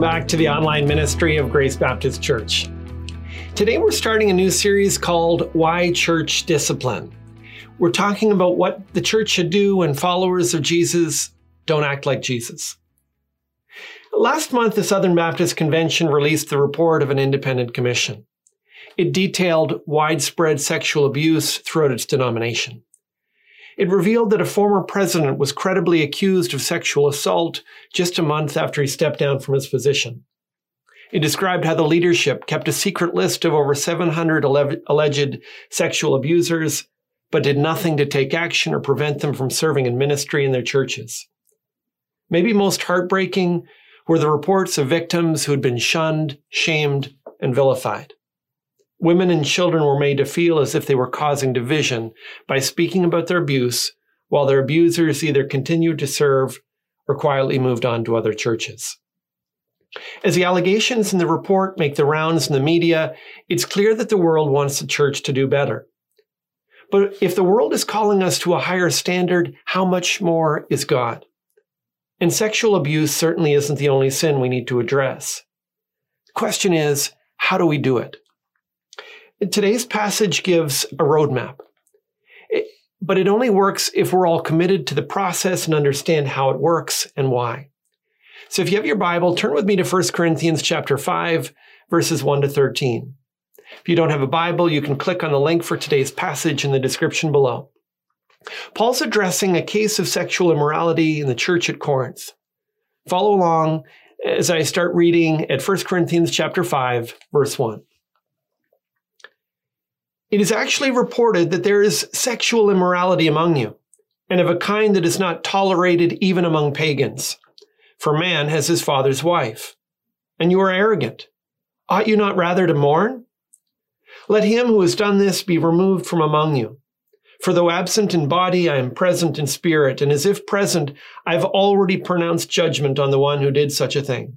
welcome back to the online ministry of Grace Baptist Church. Today we're starting a new series called Why Church Discipline. We're talking about what the church should do when followers of Jesus don't act like Jesus. Last month, the Southern Baptist Convention released the report of an independent commission. It detailed widespread sexual abuse throughout its denomination. It revealed that a former president was credibly accused of sexual assault just a month after he stepped down from his position. It described how the leadership kept a secret list of over 700 alleged sexual abusers, but did nothing to take action or prevent them from serving in ministry in their churches. Maybe most heartbreaking were the reports of victims who had been shunned, shamed, and vilified. Women and children were made to feel as if they were causing division by speaking about their abuse, while their abusers either continued to serve or quietly moved on to other churches. As the allegations in the report make the rounds in the media, it's clear that the world wants the church to do better. But if the world is calling us to a higher standard, how much more is God? And sexual abuse certainly isn't the only sin we need to address. The question is, how do we do it? Today's passage gives a roadmap, it, but it only works if we're all committed to the process and understand how it works and why. So if you have your Bible, turn with me to 1 Corinthians chapter 5, verses 1 to 13. If you don't have a Bible, you can click on the link for today's passage in the description below. Paul's addressing a case of sexual immorality in the church at Corinth. Follow along as I start reading at 1 Corinthians chapter 5, verse 1. It is actually reported that there is sexual immorality among you, and of a kind that is not tolerated even among pagans. For man has his father's wife. And you are arrogant. Ought you not rather to mourn? Let him who has done this be removed from among you. For though absent in body, I am present in spirit, and as if present, I have already pronounced judgment on the one who did such a thing.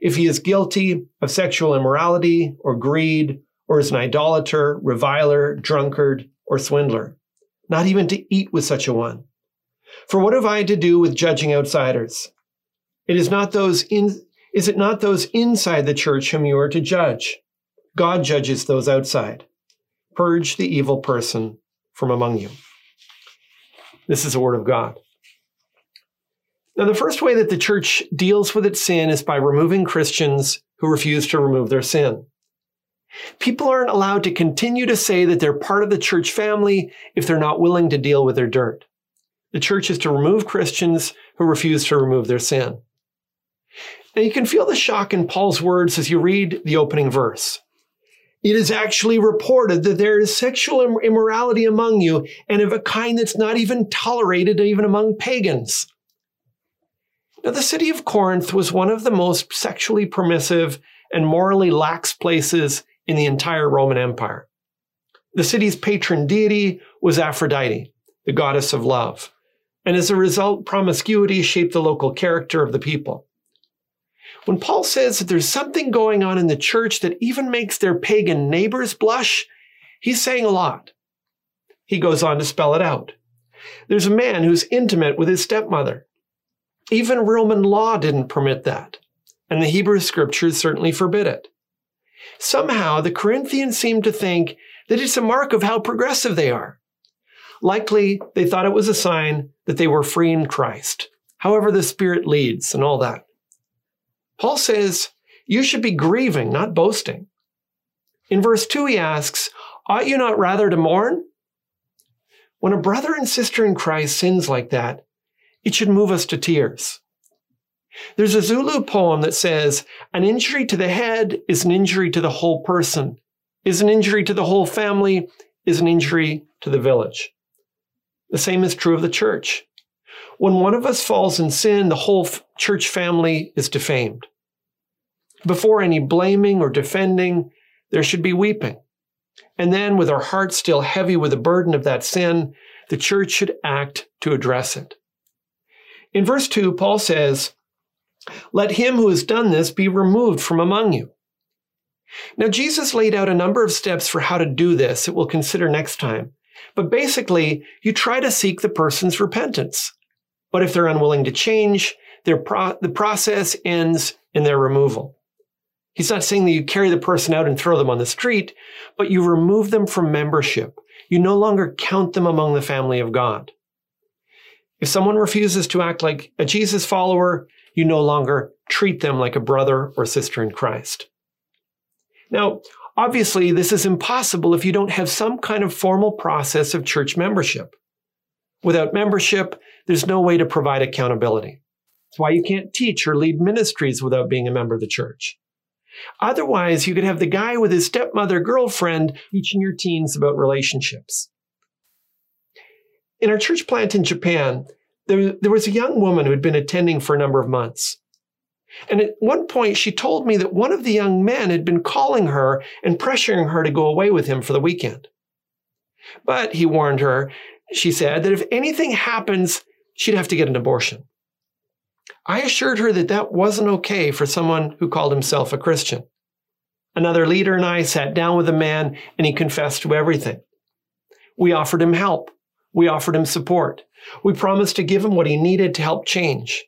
if he is guilty of sexual immorality or greed or is an idolater, reviler, drunkard, or swindler, not even to eat with such a one. For what have I to do with judging outsiders? It is not those in, is it not those inside the church whom you are to judge? God judges those outside. Purge the evil person from among you. This is the word of God. Now, the first way that the church deals with its sin is by removing Christians who refuse to remove their sin. People aren't allowed to continue to say that they're part of the church family if they're not willing to deal with their dirt. The church is to remove Christians who refuse to remove their sin. Now you can feel the shock in Paul's words as you read the opening verse. It is actually reported that there is sexual immorality among you and of a kind that's not even tolerated even among pagans. Now, the city of Corinth was one of the most sexually permissive and morally lax places in the entire Roman Empire. The city's patron deity was Aphrodite, the goddess of love. And as a result, promiscuity shaped the local character of the people. When Paul says that there's something going on in the church that even makes their pagan neighbors blush, he's saying a lot. He goes on to spell it out. There's a man who's intimate with his stepmother. Even Roman law didn't permit that, and the Hebrew scriptures certainly forbid it. Somehow, the Corinthians seem to think that it's a mark of how progressive they are. Likely, they thought it was a sign that they were free in Christ, however the Spirit leads and all that. Paul says, you should be grieving, not boasting. In verse 2, he asks, Ought you not rather to mourn? When a brother and sister in Christ sins like that, it should move us to tears. There's a Zulu poem that says, An injury to the head is an injury to the whole person, is an injury to the whole family, is an injury to the village. The same is true of the church. When one of us falls in sin, the whole church family is defamed. Before any blaming or defending, there should be weeping. And then, with our hearts still heavy with the burden of that sin, the church should act to address it. In verse 2, Paul says, Let him who has done this be removed from among you. Now, Jesus laid out a number of steps for how to do this that we'll consider next time. But basically, you try to seek the person's repentance. But if they're unwilling to change, pro- the process ends in their removal. He's not saying that you carry the person out and throw them on the street, but you remove them from membership. You no longer count them among the family of God. If someone refuses to act like a Jesus follower, you no longer treat them like a brother or sister in Christ. Now, obviously, this is impossible if you don't have some kind of formal process of church membership. Without membership, there's no way to provide accountability. That's why you can't teach or lead ministries without being a member of the church. Otherwise, you could have the guy with his stepmother girlfriend teaching your teens about relationships. In our church plant in Japan, there, there was a young woman who had been attending for a number of months. And at one point, she told me that one of the young men had been calling her and pressuring her to go away with him for the weekend. But he warned her, she said, that if anything happens, she'd have to get an abortion. I assured her that that wasn't okay for someone who called himself a Christian. Another leader and I sat down with the man and he confessed to everything. We offered him help. We offered him support. We promised to give him what he needed to help change.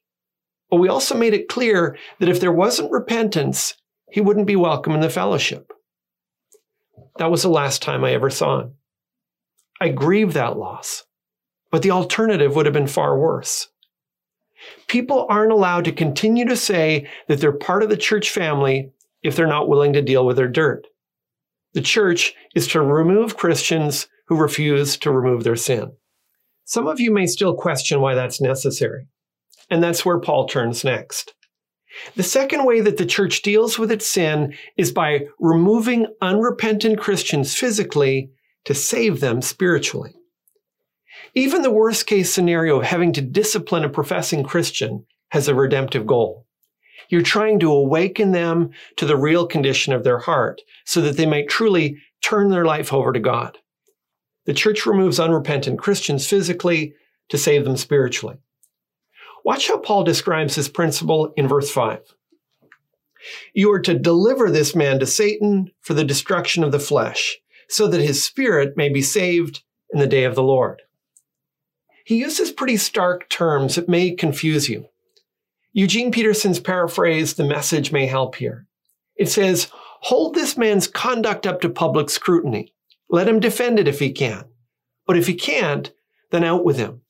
But we also made it clear that if there wasn't repentance, he wouldn't be welcome in the fellowship. That was the last time I ever saw him. I grieve that loss, but the alternative would have been far worse. People aren't allowed to continue to say that they're part of the church family if they're not willing to deal with their dirt. The church is to remove Christians who refuse to remove their sin. Some of you may still question why that's necessary, and that's where Paul turns next. The second way that the church deals with its sin is by removing unrepentant Christians physically to save them spiritually. Even the worst case scenario of having to discipline a professing Christian has a redemptive goal. You're trying to awaken them to the real condition of their heart so that they might truly turn their life over to God. The church removes unrepentant Christians physically to save them spiritually. Watch how Paul describes this principle in verse 5. You are to deliver this man to Satan for the destruction of the flesh, so that his spirit may be saved in the day of the Lord. He uses pretty stark terms that may confuse you. Eugene Peterson's paraphrase, the message may help here. It says, hold this man's conduct up to public scrutiny. Let him defend it if he can. But if he can't, then out with him.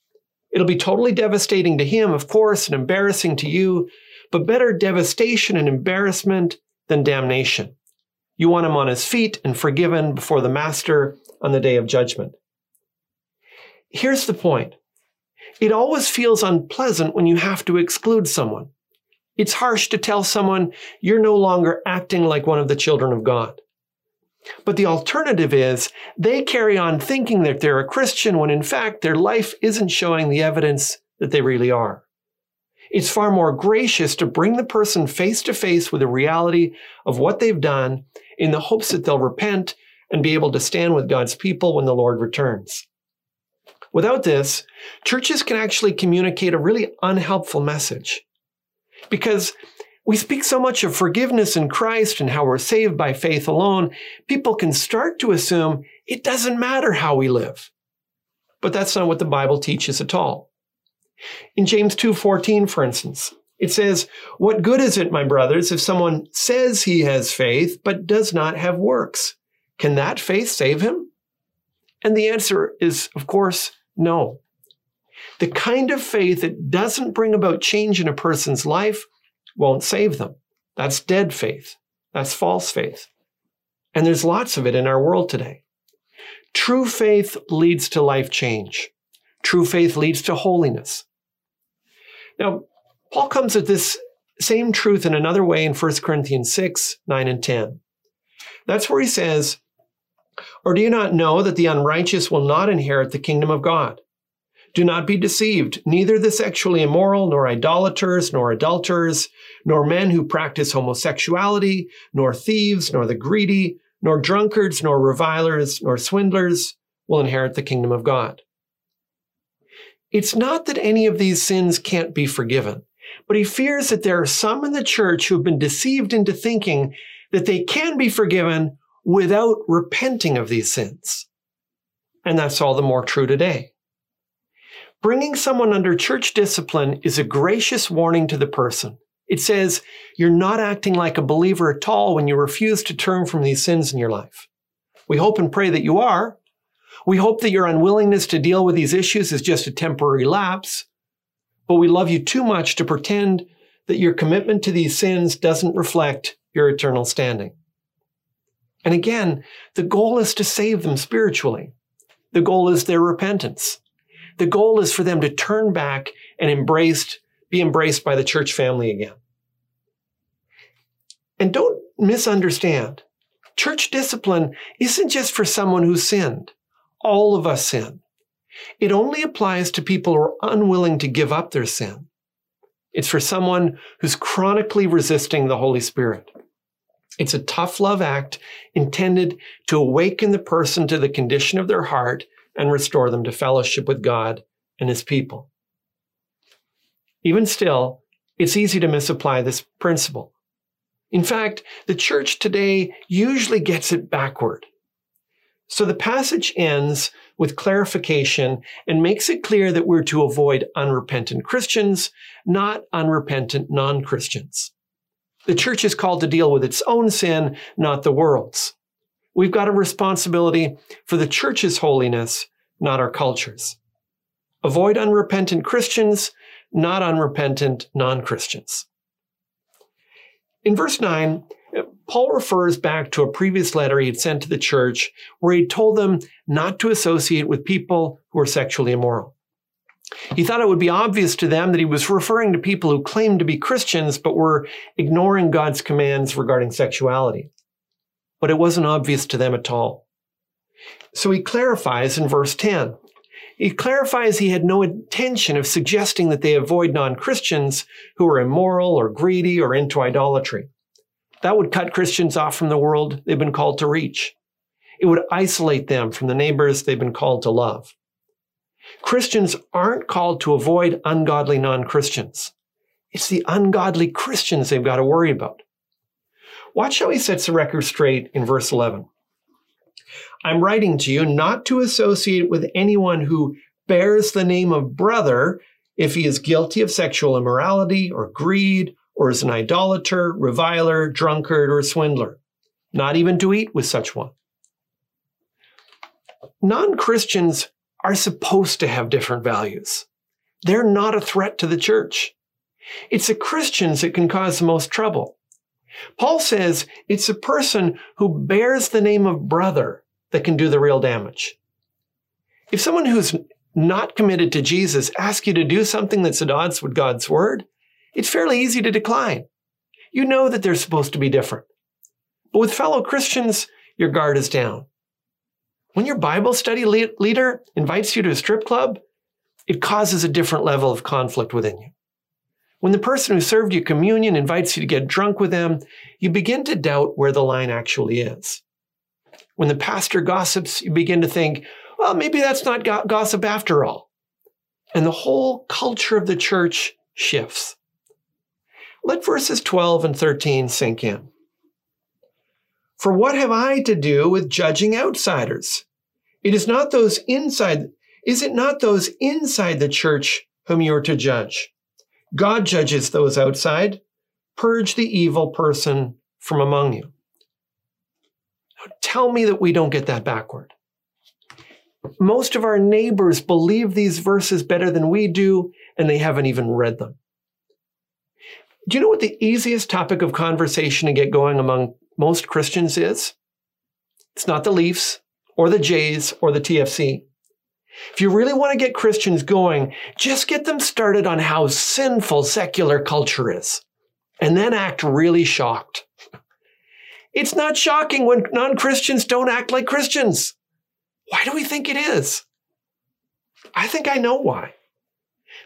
It'll be totally devastating to him, of course, and embarrassing to you, but better devastation and embarrassment than damnation. You want him on his feet and forgiven before the Master on the day of judgment. Here's the point it always feels unpleasant when you have to exclude someone. It's harsh to tell someone you're no longer acting like one of the children of God. But the alternative is they carry on thinking that they're a Christian when in fact their life isn't showing the evidence that they really are. It's far more gracious to bring the person face to face with the reality of what they've done in the hopes that they'll repent and be able to stand with God's people when the Lord returns. Without this, churches can actually communicate a really unhelpful message. Because we speak so much of forgiveness in Christ and how we're saved by faith alone, people can start to assume it doesn't matter how we live. But that's not what the Bible teaches at all. In James 2:14, for instance, it says, "What good is it, my brothers, if someone says he has faith but does not have works? Can that faith save him?" And the answer is, of course, no. The kind of faith that doesn't bring about change in a person's life won't save them. That's dead faith. That's false faith. And there's lots of it in our world today. True faith leads to life change. True faith leads to holiness. Now, Paul comes at this same truth in another way in 1 Corinthians 6, 9, and 10. That's where he says, Or do you not know that the unrighteous will not inherit the kingdom of God? Do not be deceived. Neither the sexually immoral, nor idolaters, nor adulterers, nor men who practice homosexuality, nor thieves, nor the greedy, nor drunkards, nor revilers, nor swindlers will inherit the kingdom of God. It's not that any of these sins can't be forgiven, but he fears that there are some in the church who have been deceived into thinking that they can be forgiven without repenting of these sins. And that's all the more true today. Bringing someone under church discipline is a gracious warning to the person. It says, you're not acting like a believer at all when you refuse to turn from these sins in your life. We hope and pray that you are. We hope that your unwillingness to deal with these issues is just a temporary lapse. But we love you too much to pretend that your commitment to these sins doesn't reflect your eternal standing. And again, the goal is to save them spiritually. The goal is their repentance. The goal is for them to turn back and embraced, be embraced by the church family again. And don't misunderstand. Church discipline isn't just for someone who sinned. All of us sin. It only applies to people who are unwilling to give up their sin. It's for someone who's chronically resisting the Holy Spirit. It's a tough love act intended to awaken the person to the condition of their heart and restore them to fellowship with God and his people. Even still, it's easy to misapply this principle. In fact, the church today usually gets it backward. So the passage ends with clarification and makes it clear that we're to avoid unrepentant Christians, not unrepentant non-Christians. The church is called to deal with its own sin, not the world's. We've got a responsibility for the church's holiness, not our culture's. Avoid unrepentant Christians, not unrepentant non-Christians. In verse 9, Paul refers back to a previous letter he had sent to the church where he told them not to associate with people who are sexually immoral. He thought it would be obvious to them that he was referring to people who claimed to be Christians but were ignoring God's commands regarding sexuality. But it wasn't obvious to them at all. So he clarifies in verse 10. He clarifies he had no intention of suggesting that they avoid non-Christians who are immoral or greedy or into idolatry. That would cut Christians off from the world they've been called to reach. It would isolate them from the neighbors they've been called to love. Christians aren't called to avoid ungodly non-Christians. It's the ungodly Christians they've got to worry about. Watch how he sets the record straight in verse 11. I'm writing to you not to associate with anyone who bears the name of brother if he is guilty of sexual immorality or greed or is an idolater, reviler, drunkard, or swindler, not even to eat with such one. Non Christians are supposed to have different values. They're not a threat to the church. It's the Christians that can cause the most trouble. Paul says it's a person who bears the name of brother that can do the real damage. If someone who's not committed to Jesus asks you to do something that's at odds with God's word, it's fairly easy to decline. You know that they're supposed to be different. But with fellow Christians, your guard is down. When your Bible study le- leader invites you to a strip club, it causes a different level of conflict within you. When the person who served you communion invites you to get drunk with them, you begin to doubt where the line actually is. When the pastor gossips, you begin to think, well, maybe that's not go- gossip after all. And the whole culture of the church shifts. Let verses 12 and 13 sink in. For what have I to do with judging outsiders? It is not those inside, is it not those inside the church whom you are to judge? God judges those outside. Purge the evil person from among you. Now, tell me that we don't get that backward. Most of our neighbors believe these verses better than we do, and they haven't even read them. Do you know what the easiest topic of conversation to get going among most Christians is? It's not the Leafs or the Jays or the TFC. If you really want to get Christians going, just get them started on how sinful secular culture is, and then act really shocked. It's not shocking when non Christians don't act like Christians. Why do we think it is? I think I know why.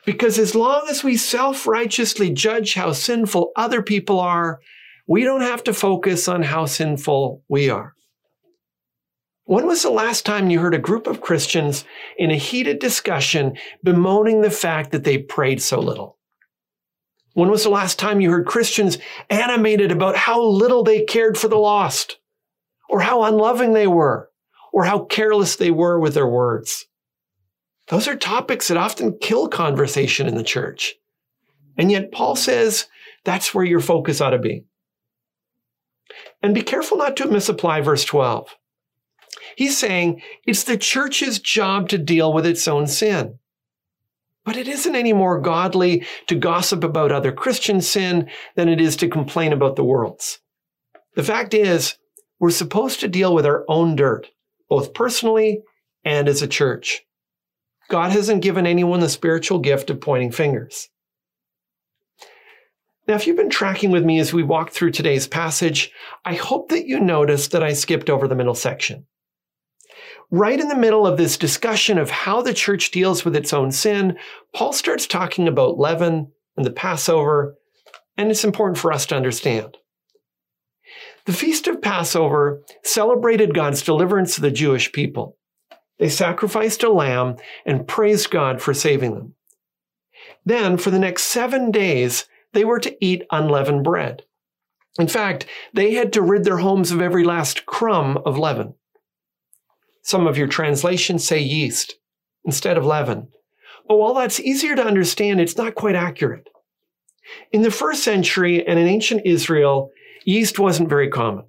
Because as long as we self righteously judge how sinful other people are, we don't have to focus on how sinful we are. When was the last time you heard a group of Christians in a heated discussion bemoaning the fact that they prayed so little? When was the last time you heard Christians animated about how little they cared for the lost, or how unloving they were, or how careless they were with their words? Those are topics that often kill conversation in the church. And yet, Paul says that's where your focus ought to be. And be careful not to misapply verse 12. He's saying it's the church's job to deal with its own sin. But it isn't any more godly to gossip about other Christian sin than it is to complain about the world's. The fact is, we're supposed to deal with our own dirt, both personally and as a church. God hasn't given anyone the spiritual gift of pointing fingers. Now, if you've been tracking with me as we walk through today's passage, I hope that you noticed that I skipped over the middle section right in the middle of this discussion of how the church deals with its own sin, Paul starts talking about leaven and the Passover, and it's important for us to understand. The Feast of Passover celebrated God's deliverance of the Jewish people. They sacrificed a lamb and praised God for saving them. Then, for the next seven days, they were to eat unleavened bread. In fact, they had to rid their homes of every last crumb of leaven. Some of your translations say yeast instead of leaven. But while that's easier to understand, it's not quite accurate. In the first century and in ancient Israel, yeast wasn't very common.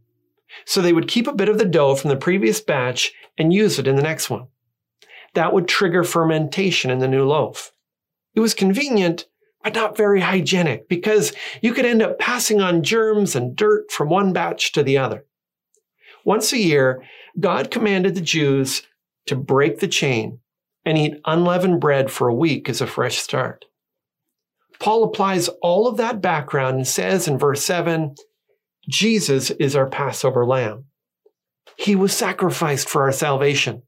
So they would keep a bit of the dough from the previous batch and use it in the next one. That would trigger fermentation in the new loaf. It was convenient, but not very hygienic because you could end up passing on germs and dirt from one batch to the other. Once a year, God commanded the Jews to break the chain and eat unleavened bread for a week as a fresh start. Paul applies all of that background and says in verse 7 Jesus is our Passover lamb. He was sacrificed for our salvation.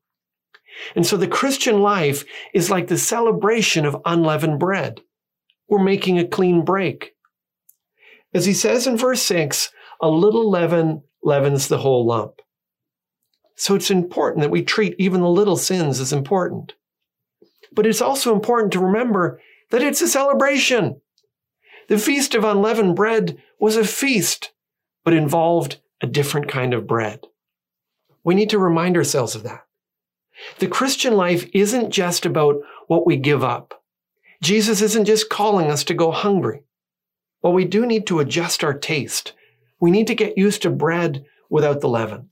And so the Christian life is like the celebration of unleavened bread. We're making a clean break. As he says in verse 6, a little leaven leavens the whole lump. So it's important that we treat even the little sins as important. But it's also important to remember that it's a celebration. The Feast of Unleavened Bread was a feast, but involved a different kind of bread. We need to remind ourselves of that. The Christian life isn't just about what we give up. Jesus isn't just calling us to go hungry. But we do need to adjust our taste. We need to get used to bread without the leaven.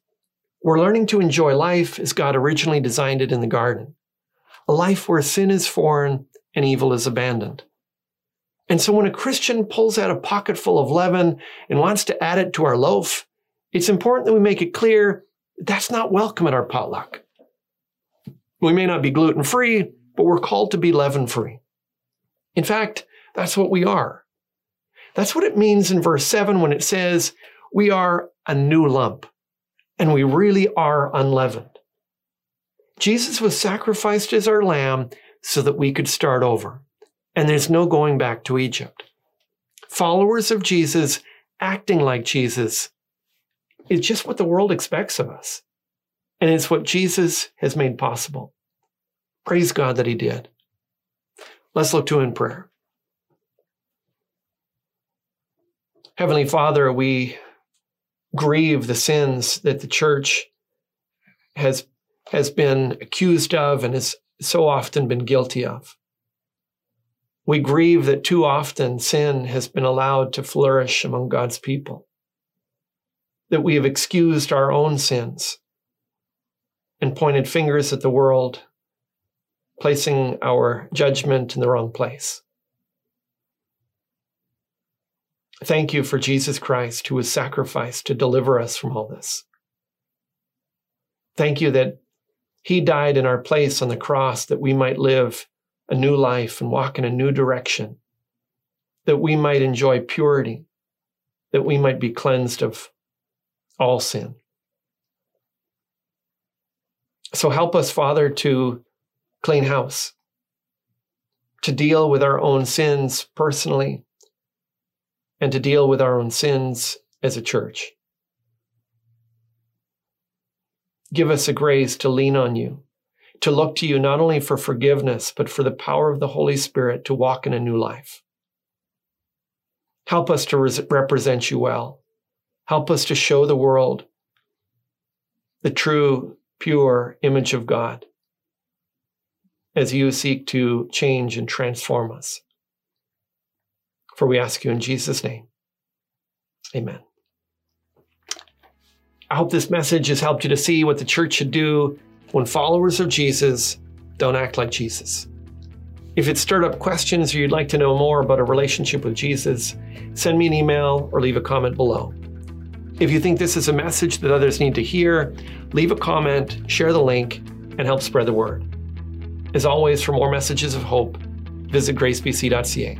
We're learning to enjoy life as God originally designed it in the garden. A life where sin is foreign and evil is abandoned. And so when a Christian pulls out a pocket full of leaven and wants to add it to our loaf, it's important that we make it clear that's not welcome at our potluck. We may not be gluten free, but we're called to be leaven free. In fact, that's what we are. That's what it means in verse 7 when it says, We are a new lump and we really are unleavened. Jesus was sacrificed as our lamb so that we could start over, and there's no going back to Egypt. Followers of Jesus acting like Jesus is just what the world expects of us, and it's what Jesus has made possible. Praise God that He did. Let's look to Him in prayer. Heavenly Father, we grieve the sins that the church has has been accused of and has so often been guilty of. We grieve that too often sin has been allowed to flourish among God's people, that we have excused our own sins and pointed fingers at the world, placing our judgment in the wrong place. Thank you for Jesus Christ who was sacrificed to deliver us from all this. Thank you that He died in our place on the cross that we might live a new life and walk in a new direction, that we might enjoy purity, that we might be cleansed of all sin. So help us, Father, to clean house, to deal with our own sins personally, and to deal with our own sins as a church. Give us a grace to lean on you, to look to you not only for forgiveness, but for the power of the Holy Spirit to walk in a new life. Help us to res- represent you well. Help us to show the world the true, pure image of God as you seek to change and transform us. For we ask you in Jesus' name. Amen. I hope this message has helped you to see what the church should do when followers of Jesus don't act like Jesus. If it stirred up questions or you'd like to know more about a relationship with Jesus, send me an email or leave a comment below. If you think this is a message that others need to hear, leave a comment, share the link, and help spread the word. As always, for more messages of hope, visit gracebc.ca.